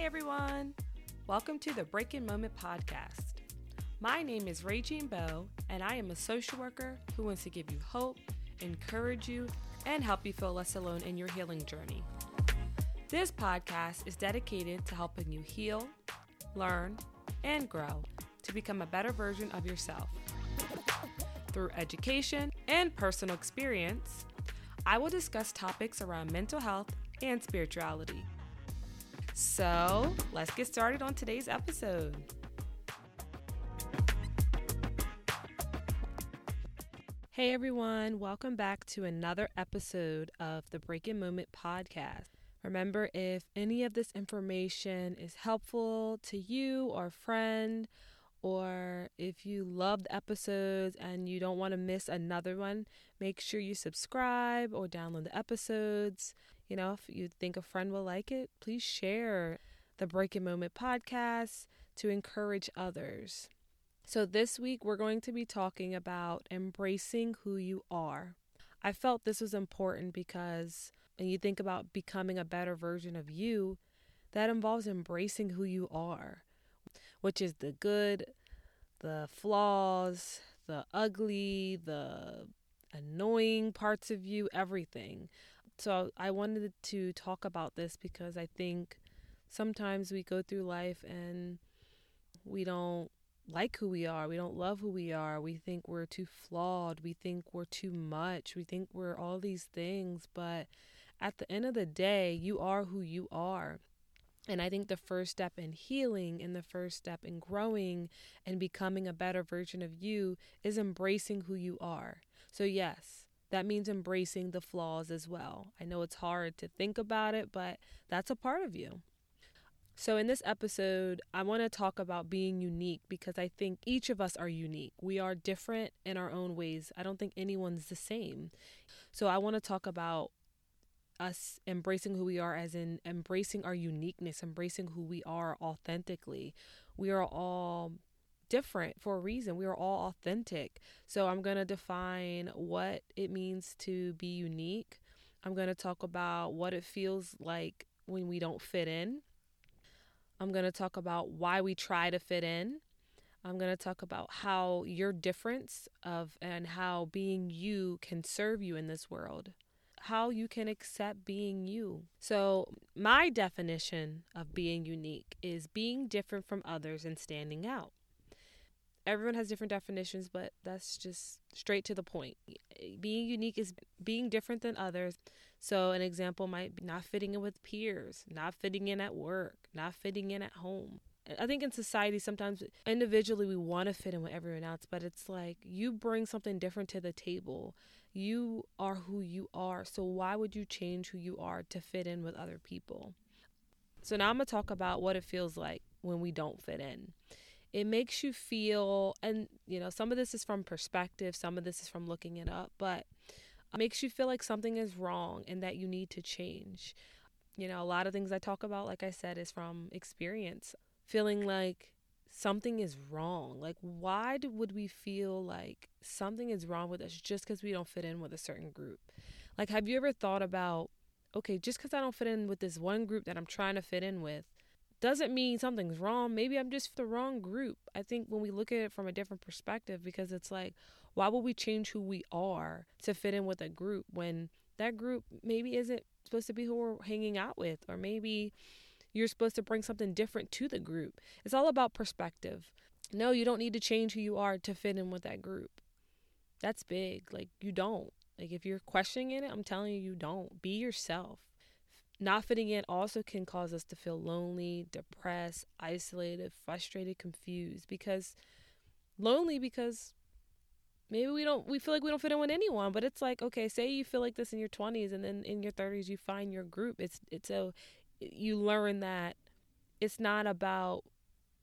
Hey everyone! Welcome to the Breaking Moment podcast. My name is Regine Bow, and I am a social worker who wants to give you hope, encourage you, and help you feel less alone in your healing journey. This podcast is dedicated to helping you heal, learn, and grow to become a better version of yourself. Through education and personal experience, I will discuss topics around mental health and spirituality. So, let's get started on today's episode. Hey everyone, welcome back to another episode of the Breaking Moment podcast. Remember, if any of this information is helpful to you or a friend, or if you love the episodes and you don't want to miss another one, make sure you subscribe or download the episodes. You know, if you think a friend will like it, please share the Breaking Moment podcast to encourage others. So, this week we're going to be talking about embracing who you are. I felt this was important because when you think about becoming a better version of you, that involves embracing who you are, which is the good, the flaws, the ugly, the annoying parts of you, everything. So I wanted to talk about this because I think sometimes we go through life and we don't like who we are. We don't love who we are. We think we're too flawed. We think we're too much. We think we're all these things. But at the end of the day, you are who you are. And I think the first step in healing and the first step in growing and becoming a better version of you is embracing who you are. So, yes, that means embracing the flaws as well. I know it's hard to think about it, but that's a part of you. So, in this episode, I want to talk about being unique because I think each of us are unique. We are different in our own ways. I don't think anyone's the same. So, I want to talk about us embracing who we are, as in embracing our uniqueness, embracing who we are authentically. We are all different for a reason. We are all authentic. So I'm going to define what it means to be unique. I'm going to talk about what it feels like when we don't fit in. I'm going to talk about why we try to fit in. I'm going to talk about how your difference of and how being you can serve you in this world. How you can accept being you. So, my definition of being unique is being different from others and standing out everyone has different definitions, but that's just straight to the point. Being unique is being different than others. So, an example might be not fitting in with peers, not fitting in at work, not fitting in at home. I think in society, sometimes individually we want to fit in with everyone else, but it's like you bring something different to the table. You are who you are. So, why would you change who you are to fit in with other people? So, now I'm going to talk about what it feels like when we don't fit in it makes you feel and you know some of this is from perspective some of this is from looking it up but it makes you feel like something is wrong and that you need to change. You know a lot of things i talk about like i said is from experience. Feeling like something is wrong. Like why do, would we feel like something is wrong with us just because we don't fit in with a certain group? Like have you ever thought about okay just because i don't fit in with this one group that i'm trying to fit in with doesn't mean something's wrong. Maybe I'm just the wrong group. I think when we look at it from a different perspective, because it's like, why would we change who we are to fit in with a group when that group maybe isn't supposed to be who we're hanging out with, or maybe you're supposed to bring something different to the group? It's all about perspective. No, you don't need to change who you are to fit in with that group. That's big. Like, you don't. Like, if you're questioning it, I'm telling you, you don't. Be yourself not fitting in also can cause us to feel lonely, depressed, isolated, frustrated, confused because lonely because maybe we don't we feel like we don't fit in with anyone, but it's like okay, say you feel like this in your 20s and then in your 30s you find your group. It's it's a you learn that it's not about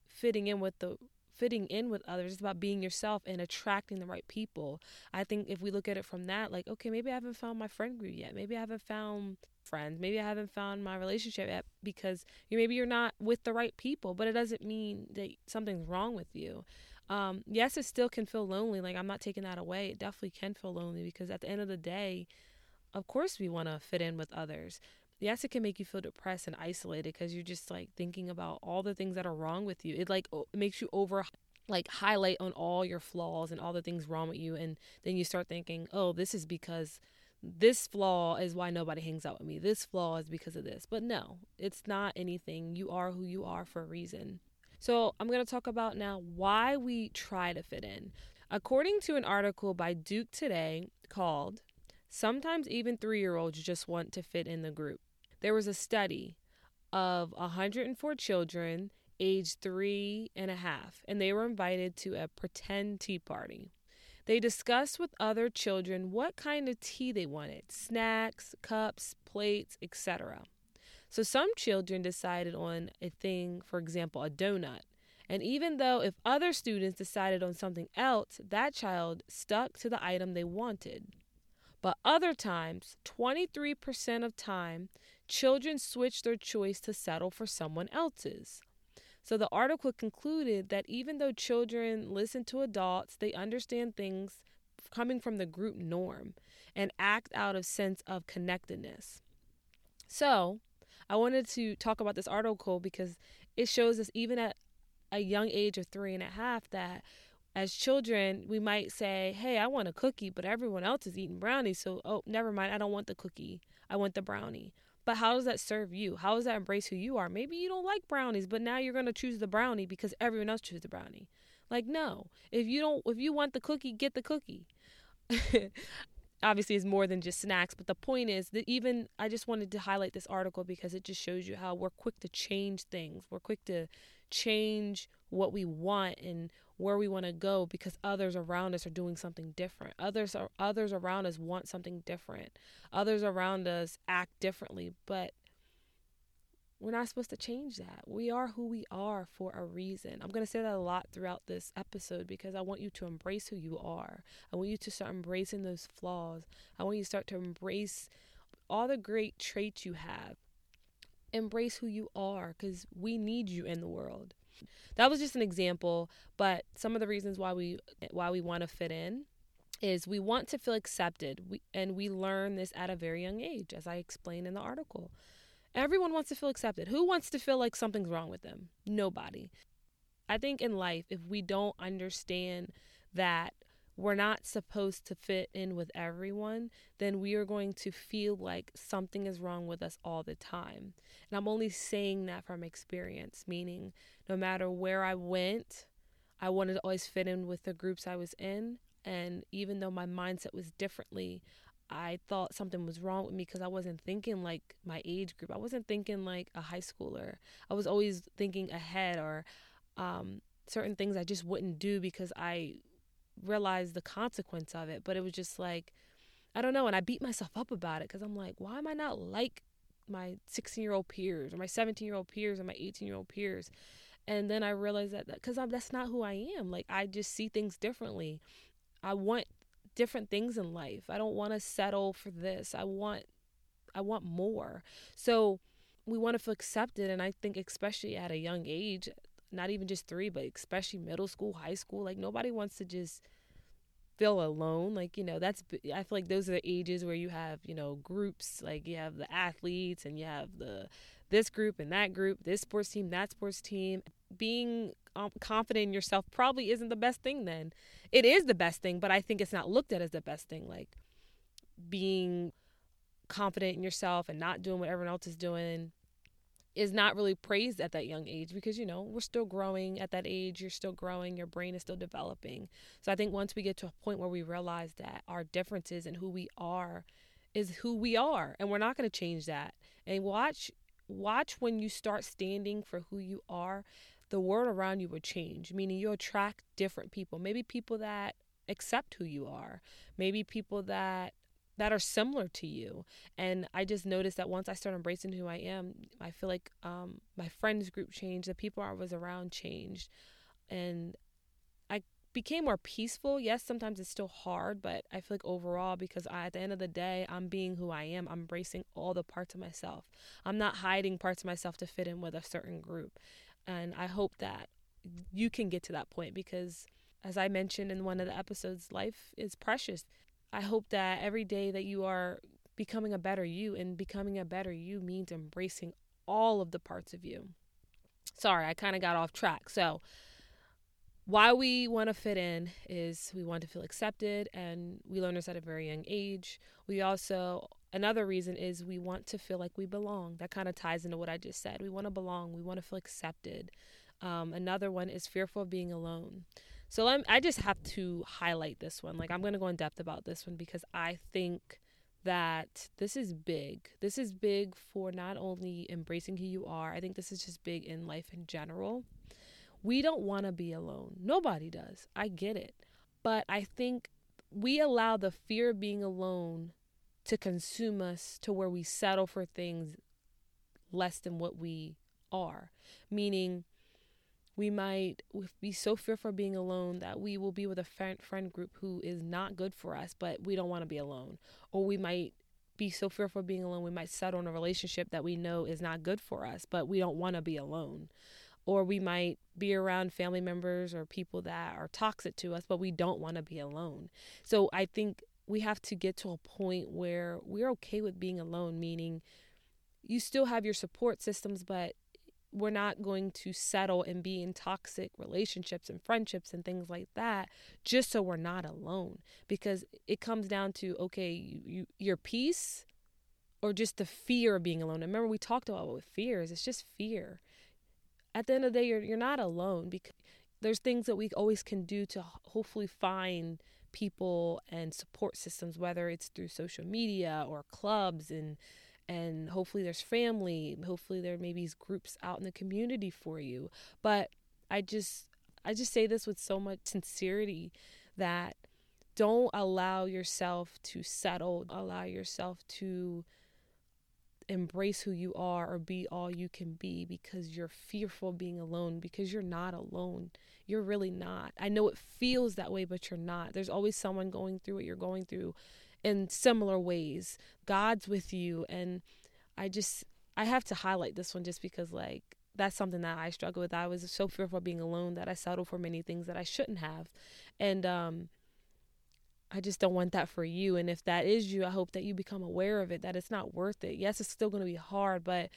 fitting in with the fitting in with others. It's about being yourself and attracting the right people. I think if we look at it from that, like, okay, maybe I haven't found my friend group yet. Maybe I haven't found friends. Maybe I haven't found my relationship yet because you maybe you're not with the right people, but it doesn't mean that something's wrong with you. Um, yes, it still can feel lonely. Like I'm not taking that away. It definitely can feel lonely because at the end of the day, of course we want to fit in with others. yes, it can make you feel depressed and isolated because you're just like thinking about all the things that are wrong with you. It like makes you over like highlight on all your flaws and all the things wrong with you and then you start thinking, "Oh, this is because this flaw is why nobody hangs out with me. This flaw is because of this." But no, it's not anything. You are who you are for a reason. So, I'm going to talk about now why we try to fit in. According to an article by Duke Today called Sometimes even 3-year-olds just want to fit in the group. There was a study of 104 children aged three and a half, and they were invited to a pretend tea party. They discussed with other children what kind of tea they wanted snacks, cups, plates, etc. So some children decided on a thing, for example, a donut. And even though if other students decided on something else, that child stuck to the item they wanted. But other times, 23% of time, children switch their choice to settle for someone else's. So the article concluded that even though children listen to adults, they understand things coming from the group norm and act out of sense of connectedness. So, I wanted to talk about this article because it shows us even at a young age of three and a half that as children we might say, "Hey, I want a cookie, but everyone else is eating brownies, so oh, never mind, I don't want the cookie. I want the brownie." But how does that serve you? How does that embrace who you are? Maybe you don't like brownies, but now you're going to choose the brownie because everyone else chooses the brownie. Like no. If you don't if you want the cookie, get the cookie. Obviously it's more than just snacks, but the point is that even I just wanted to highlight this article because it just shows you how we're quick to change things. We're quick to change what we want and where we want to go because others around us are doing something different. Others are others around us want something different. Others around us act differently, but we're not supposed to change that. We are who we are for a reason. I'm going to say that a lot throughout this episode because I want you to embrace who you are. I want you to start embracing those flaws. I want you to start to embrace all the great traits you have. Embrace who you are because we need you in the world. That was just an example, but some of the reasons why we why we want to fit in is we want to feel accepted. We, and we learn this at a very young age as I explained in the article. Everyone wants to feel accepted. Who wants to feel like something's wrong with them? Nobody. I think in life if we don't understand that we're not supposed to fit in with everyone, then we are going to feel like something is wrong with us all the time. And I'm only saying that from experience, meaning no matter where I went, I wanted to always fit in with the groups I was in. And even though my mindset was differently, I thought something was wrong with me because I wasn't thinking like my age group. I wasn't thinking like a high schooler. I was always thinking ahead or um, certain things I just wouldn't do because I realize the consequence of it. But it was just like, I don't know. And I beat myself up about it because I'm like, why am I not like my 16 year old peers or my 17 year old peers or my 18 year old peers? And then I realized that because that's not who I am. Like, I just see things differently. I want different things in life. I don't want to settle for this. I want, I want more. So, we want to feel accepted. And I think, especially at a young age, not even just three, but especially middle school, high school. Like nobody wants to just feel alone. Like, you know, that's, I feel like those are the ages where you have, you know, groups, like you have the athletes and you have the, this group and that group, this sports team, that sports team. Being um, confident in yourself probably isn't the best thing then. It is the best thing, but I think it's not looked at as the best thing. Like being confident in yourself and not doing what everyone else is doing is not really praised at that young age because you know we're still growing at that age you're still growing your brain is still developing. So i think once we get to a point where we realize that our differences and who we are is who we are and we're not going to change that. And watch watch when you start standing for who you are the world around you will change meaning you'll attract different people. Maybe people that accept who you are. Maybe people that that are similar to you. And I just noticed that once I started embracing who I am, I feel like um, my friends group changed, the people I was around changed, and I became more peaceful. Yes, sometimes it's still hard, but I feel like overall, because I, at the end of the day, I'm being who I am. I'm embracing all the parts of myself. I'm not hiding parts of myself to fit in with a certain group. And I hope that you can get to that point because as I mentioned in one of the episodes, life is precious. I hope that every day that you are becoming a better you. And becoming a better you means embracing all of the parts of you. Sorry, I kind of got off track. So, why we want to fit in is we want to feel accepted, and we learn this at a very young age. We also, another reason is we want to feel like we belong. That kind of ties into what I just said. We want to belong, we want to feel accepted. Um, another one is fearful of being alone. So I'm, I just have to highlight this one. Like, I'm going to go in depth about this one because I think that this is big. This is big for not only embracing who you are, I think this is just big in life in general. We don't want to be alone. Nobody does. I get it. But I think we allow the fear of being alone to consume us to where we settle for things less than what we are. Meaning, we might be so fearful of being alone that we will be with a friend group who is not good for us, but we don't want to be alone. Or we might be so fearful of being alone, we might settle in a relationship that we know is not good for us, but we don't want to be alone or we might be around family members or people that are toxic to us, but we don't want to be alone. So I think we have to get to a point where we're okay with being alone, meaning you still have your support systems, but we're not going to settle and be in toxic relationships and friendships and things like that just so we're not alone. Because it comes down to okay you, you your peace or just the fear of being alone. And remember we talked about what fear is it's just fear. At the end of the day, you're you're not alone because there's things that we always can do to hopefully find people and support systems, whether it's through social media or clubs and and hopefully there's family. Hopefully there maybe groups out in the community for you. But I just I just say this with so much sincerity that don't allow yourself to settle, allow yourself to embrace who you are or be all you can be because you're fearful being alone because you're not alone. You're really not. I know it feels that way, but you're not. There's always someone going through what you're going through in similar ways. God's with you. And I just, I have to highlight this one just because, like, that's something that I struggle with. I was so fearful of being alone that I settled for many things that I shouldn't have. And, um, I just don't want that for you. And if that is you, I hope that you become aware of it, that it's not worth it. Yes, it's still going to be hard, but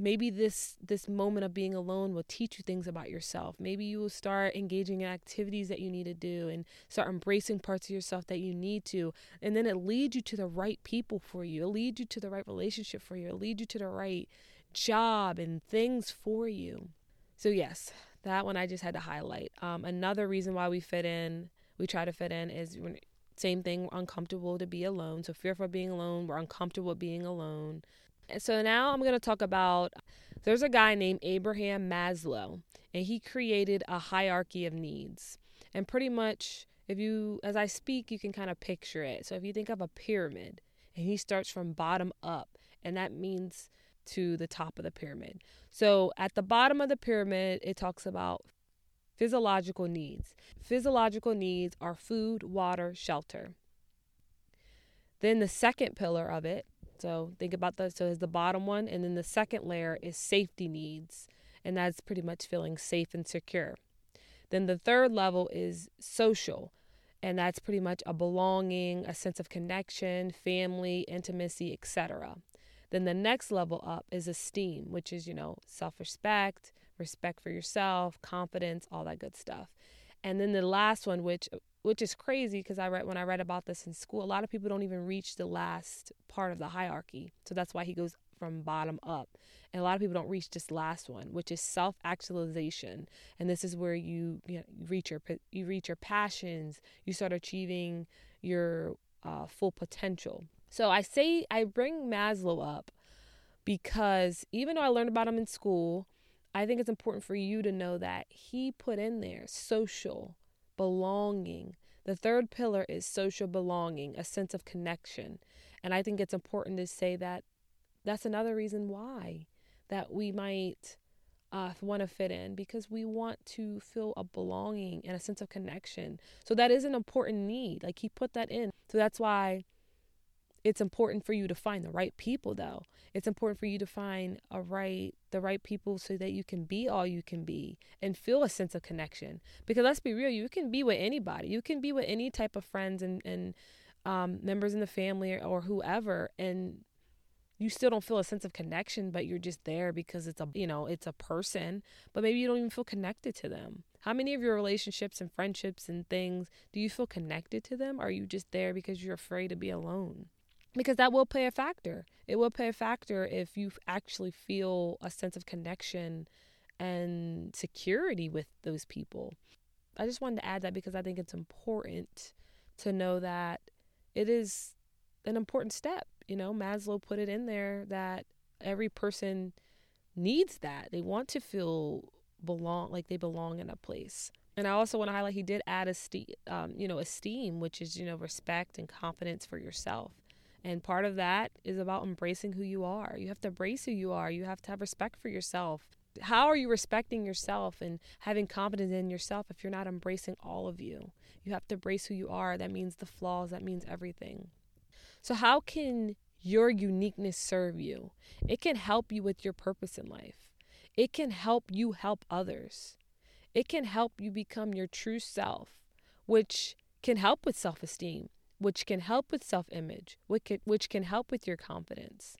maybe this this moment of being alone will teach you things about yourself. Maybe you will start engaging in activities that you need to do and start embracing parts of yourself that you need to. And then it leads you to the right people for you. It leads you to the right relationship for you. It leads you to the right job and things for you. So yes, that one I just had to highlight. Um, another reason why we fit in, we try to fit in is when same thing, we're uncomfortable to be alone. So, fearful of being alone, we're uncomfortable being alone. So, now I'm going to talk about there's a guy named Abraham Maslow, and he created a hierarchy of needs. And pretty much, if you, as I speak, you can kind of picture it. So, if you think of a pyramid, and he starts from bottom up, and that means to the top of the pyramid. So, at the bottom of the pyramid, it talks about Physiological needs. Physiological needs are food, water, shelter. Then the second pillar of it, so think about that. So, is the bottom one, and then the second layer is safety needs, and that's pretty much feeling safe and secure. Then the third level is social, and that's pretty much a belonging, a sense of connection, family, intimacy, etc. Then the next level up is esteem, which is, you know, self respect, respect for yourself, confidence, all that good stuff. And then the last one, which which is crazy because I read when I read about this in school, a lot of people don't even reach the last part of the hierarchy. So that's why he goes from bottom up. And a lot of people don't reach this last one, which is self-actualization. And this is where you, you, know, you reach your you reach your passions, you start achieving your uh, full potential. So I say I bring Maslow up because even though I learned about him in school, I think it's important for you to know that he put in there social belonging. The third pillar is social belonging, a sense of connection. And I think it's important to say that that's another reason why that we might uh, want to fit in because we want to feel a belonging and a sense of connection. So that is an important need. Like he put that in. So that's why it's important for you to find the right people though it's important for you to find a right the right people so that you can be all you can be and feel a sense of connection because let's be real you can be with anybody you can be with any type of friends and and um, members in the family or, or whoever, and you still don't feel a sense of connection, but you're just there because it's a you know it's a person, but maybe you don't even feel connected to them. How many of your relationships and friendships and things do you feel connected to them? Are you just there because you're afraid to be alone? Because that will play a factor. It will play a factor if you actually feel a sense of connection and security with those people. I just wanted to add that because I think it's important to know that it is an important step. You know, Maslow put it in there that every person needs that. They want to feel belong like they belong in a place. And I also want to highlight he did add esteem, um, you know, esteem, which is you know respect and confidence for yourself. And part of that is about embracing who you are. You have to embrace who you are. You have to have respect for yourself. How are you respecting yourself and having confidence in yourself if you're not embracing all of you? You have to embrace who you are. That means the flaws, that means everything. So, how can your uniqueness serve you? It can help you with your purpose in life. It can help you help others. It can help you become your true self, which can help with self esteem, which can help with self image, which can, which can help with your confidence.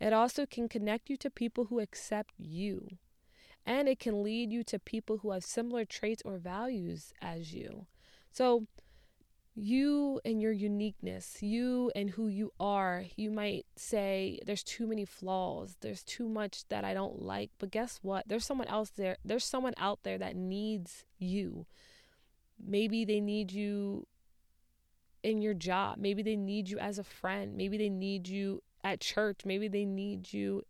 It also can connect you to people who accept you. And it can lead you to people who have similar traits or values as you. So, you and your uniqueness, you and who you are, you might say there's too many flaws, there's too much that I don't like, but guess what? There's someone else there, there's someone out there that needs you. Maybe they need you in your job, maybe they need you as a friend, maybe they need you at church, maybe they need you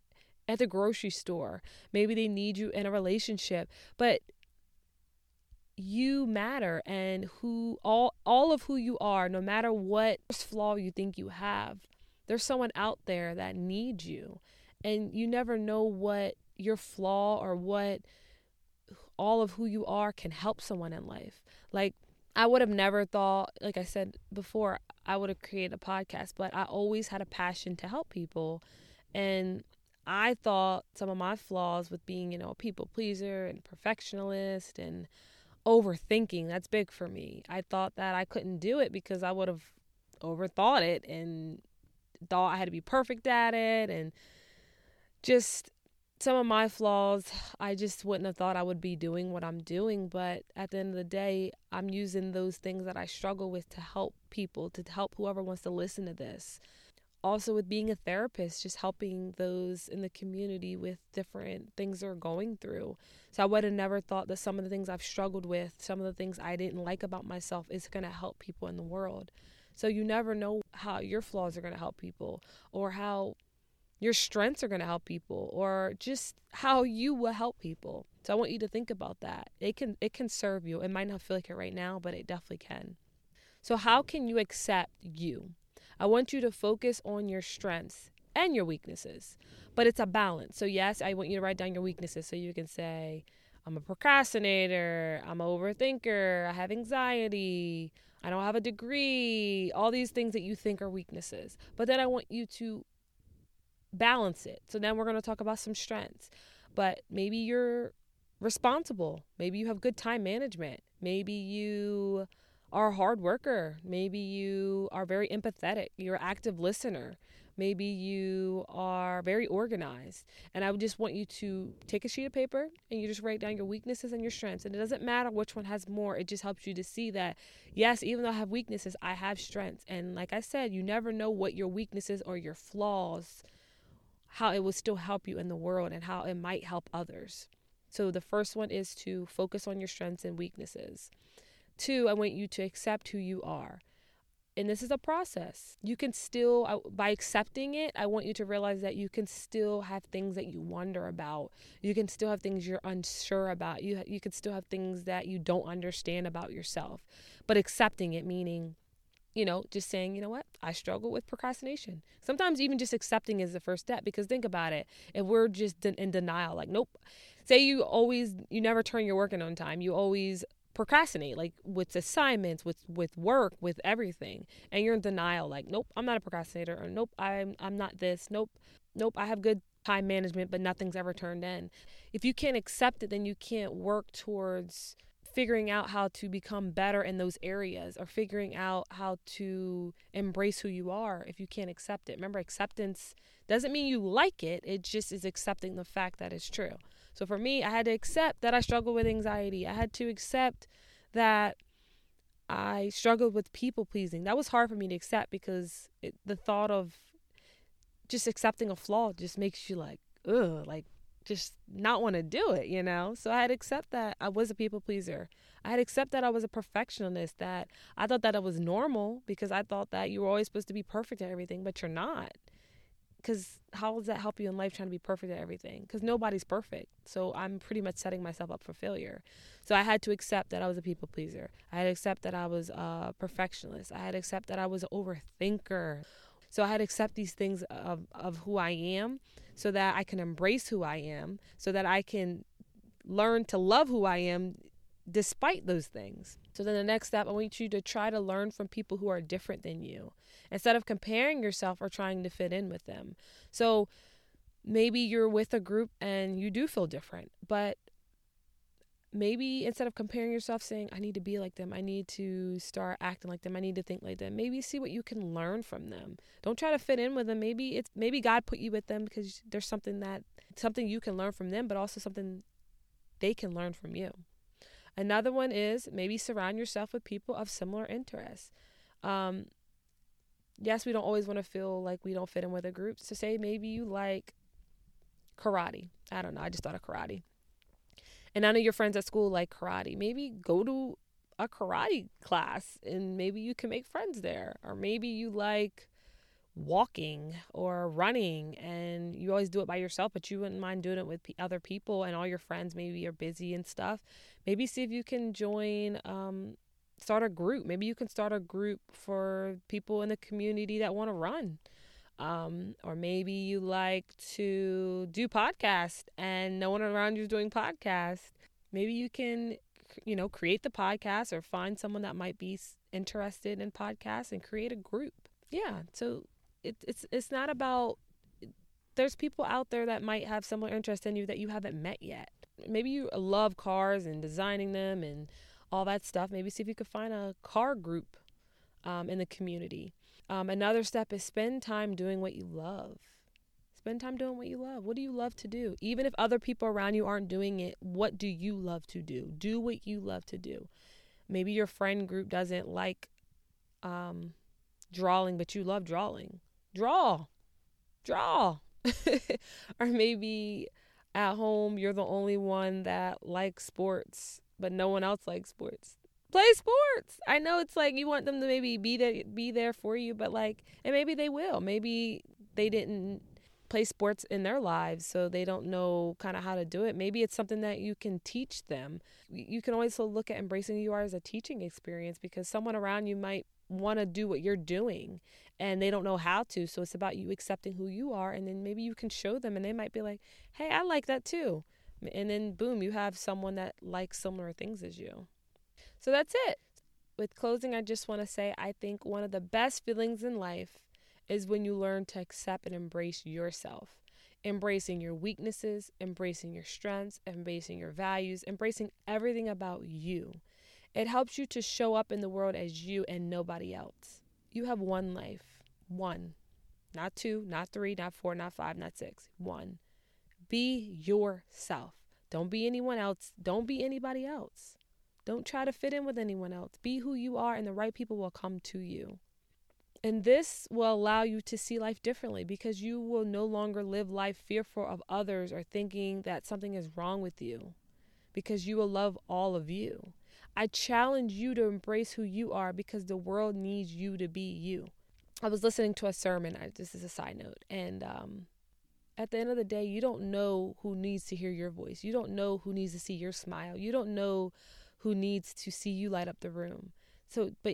at the grocery store, maybe they need you in a relationship, but you matter and who all all of who you are no matter what flaw you think you have there's someone out there that needs you. And you never know what your flaw or what all of who you are can help someone in life. Like i would have never thought like i said before i would have created a podcast but i always had a passion to help people and i thought some of my flaws with being you know a people pleaser and perfectionist and overthinking. That's big for me. I thought that I couldn't do it because I would have overthought it and thought I had to be perfect at it and just some of my flaws, I just wouldn't have thought I would be doing what I'm doing. But at the end of the day, I'm using those things that I struggle with to help people, to help whoever wants to listen to this also with being a therapist, just helping those in the community with different things they're going through. So I would have never thought that some of the things I've struggled with, some of the things I didn't like about myself is going to help people in the world. So you never know how your flaws are going to help people or how your strengths are going to help people or just how you will help people. So I want you to think about that. It can it can serve you. It might not feel like it right now, but it definitely can. So how can you accept you? I want you to focus on your strengths and your weaknesses, but it's a balance. So, yes, I want you to write down your weaknesses so you can say, I'm a procrastinator, I'm an overthinker, I have anxiety, I don't have a degree, all these things that you think are weaknesses. But then I want you to balance it. So then we're going to talk about some strengths. But maybe you're responsible. Maybe you have good time management. Maybe you are a hard worker. Maybe you are very empathetic. You're an active listener. Maybe you are very organized. And I would just want you to take a sheet of paper and you just write down your weaknesses and your strengths. And it doesn't matter which one has more, it just helps you to see that, yes, even though I have weaknesses, I have strengths. And like I said, you never know what your weaknesses or your flaws, how it will still help you in the world and how it might help others. So the first one is to focus on your strengths and weaknesses. Two, I want you to accept who you are. And this is a process. You can still, uh, by accepting it, I want you to realize that you can still have things that you wonder about. You can still have things you're unsure about. You, you can still have things that you don't understand about yourself. But accepting it, meaning, you know, just saying, you know what, I struggle with procrastination. Sometimes even just accepting is the first step because think about it. If we're just in denial, like, nope, say you always, you never turn your work in on time, you always procrastinate like with assignments with with work with everything and you're in denial like nope i'm not a procrastinator or nope i'm i'm not this nope nope i have good time management but nothing's ever turned in if you can't accept it then you can't work towards figuring out how to become better in those areas or figuring out how to embrace who you are if you can't accept it. Remember, acceptance doesn't mean you like it, it just is accepting the fact that it's true. So for me, I had to accept that I struggled with anxiety. I had to accept that I struggled with people pleasing. That was hard for me to accept because it, the thought of just accepting a flaw just makes you like, ugh, like just not want to do it, you know? So I had to accept that I was a people pleaser. I had to accept that I was a perfectionist, that I thought that it was normal because I thought that you were always supposed to be perfect at everything, but you're not. Because how does that help you in life trying to be perfect at everything? Because nobody's perfect. So I'm pretty much setting myself up for failure. So I had to accept that I was a people pleaser. I had to accept that I was a perfectionist. I had to accept that I was an overthinker. So I had to accept these things of, of who I am so that I can embrace who I am, so that I can learn to love who I am despite those things. So then the next step, I want you to try to learn from people who are different than you instead of comparing yourself or trying to fit in with them. So maybe you're with a group and you do feel different, but maybe instead of comparing yourself saying i need to be like them i need to start acting like them i need to think like them maybe see what you can learn from them. Don't try to fit in with them. Maybe it's maybe god put you with them because there's something that something you can learn from them but also something they can learn from you. Another one is maybe surround yourself with people of similar interests. Um, yes we don't always want to feel like we don't fit in with a group. So say maybe you like karate. I don't know i just thought of karate and I know your friends at school like karate. Maybe go to a karate class and maybe you can make friends there. Or maybe you like walking or running and you always do it by yourself, but you wouldn't mind doing it with other people and all your friends maybe are busy and stuff. Maybe see if you can join, um, start a group. Maybe you can start a group for people in the community that want to run. Um, or maybe you like to do podcast and no one around you is doing podcast. Maybe you can, you know, create the podcast or find someone that might be interested in podcasts and create a group. Yeah. So it, it's it's not about. There's people out there that might have similar interest in you that you haven't met yet. Maybe you love cars and designing them and all that stuff. Maybe see if you could find a car group um, in the community um, another step is spend time doing what you love. Spend time doing what you love. What do you love to do? Even if other people around you aren't doing it, what do you love to do? Do what you love to do. Maybe your friend group doesn't like um, drawing, but you love drawing. Draw. Draw. or maybe at home you're the only one that likes sports, but no one else likes sports play sports. I know it's like you want them to maybe be there, be there for you, but like, and maybe they will. Maybe they didn't play sports in their lives, so they don't know kind of how to do it. Maybe it's something that you can teach them. You can always look at embracing who you are as a teaching experience because someone around you might want to do what you're doing and they don't know how to. So it's about you accepting who you are, and then maybe you can show them, and they might be like, "Hey, I like that too." And then boom, you have someone that likes similar things as you. So that's it. With closing, I just want to say I think one of the best feelings in life is when you learn to accept and embrace yourself. Embracing your weaknesses, embracing your strengths, embracing your values, embracing everything about you. It helps you to show up in the world as you and nobody else. You have one life. One. Not two, not three, not four, not five, not six. One. Be yourself. Don't be anyone else. Don't be anybody else. Don't try to fit in with anyone else. Be who you are, and the right people will come to you. And this will allow you to see life differently because you will no longer live life fearful of others or thinking that something is wrong with you because you will love all of you. I challenge you to embrace who you are because the world needs you to be you. I was listening to a sermon, I, this is a side note, and um, at the end of the day, you don't know who needs to hear your voice. You don't know who needs to see your smile. You don't know who needs to see you light up the room. So, but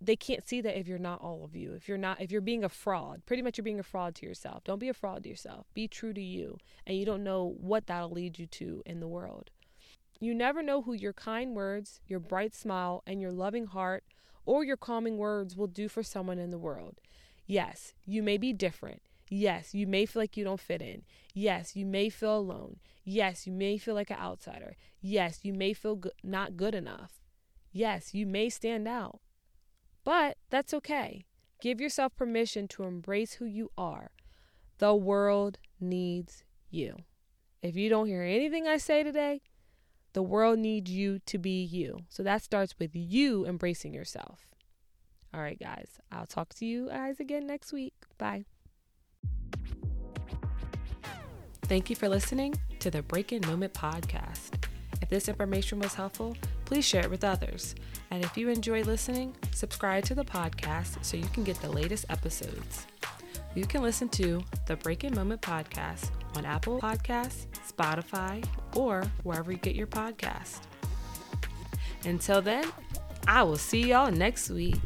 they can't see that if you're not all of you. If you're not, if you're being a fraud, pretty much you're being a fraud to yourself. Don't be a fraud to yourself. Be true to you. And you don't know what that'll lead you to in the world. You never know who your kind words, your bright smile, and your loving heart or your calming words will do for someone in the world. Yes, you may be different. Yes, you may feel like you don't fit in. Yes, you may feel alone. Yes, you may feel like an outsider. Yes, you may feel go- not good enough. Yes, you may stand out. But that's okay. Give yourself permission to embrace who you are. The world needs you. If you don't hear anything I say today, the world needs you to be you. So that starts with you embracing yourself. All right, guys. I'll talk to you guys again next week. Bye. Thank you for listening to the Breaking Moment podcast. If this information was helpful, please share it with others. And if you enjoy listening, subscribe to the podcast so you can get the latest episodes. You can listen to the Breaking Moment podcast on Apple Podcasts, Spotify, or wherever you get your podcast. Until then, I will see y'all next week.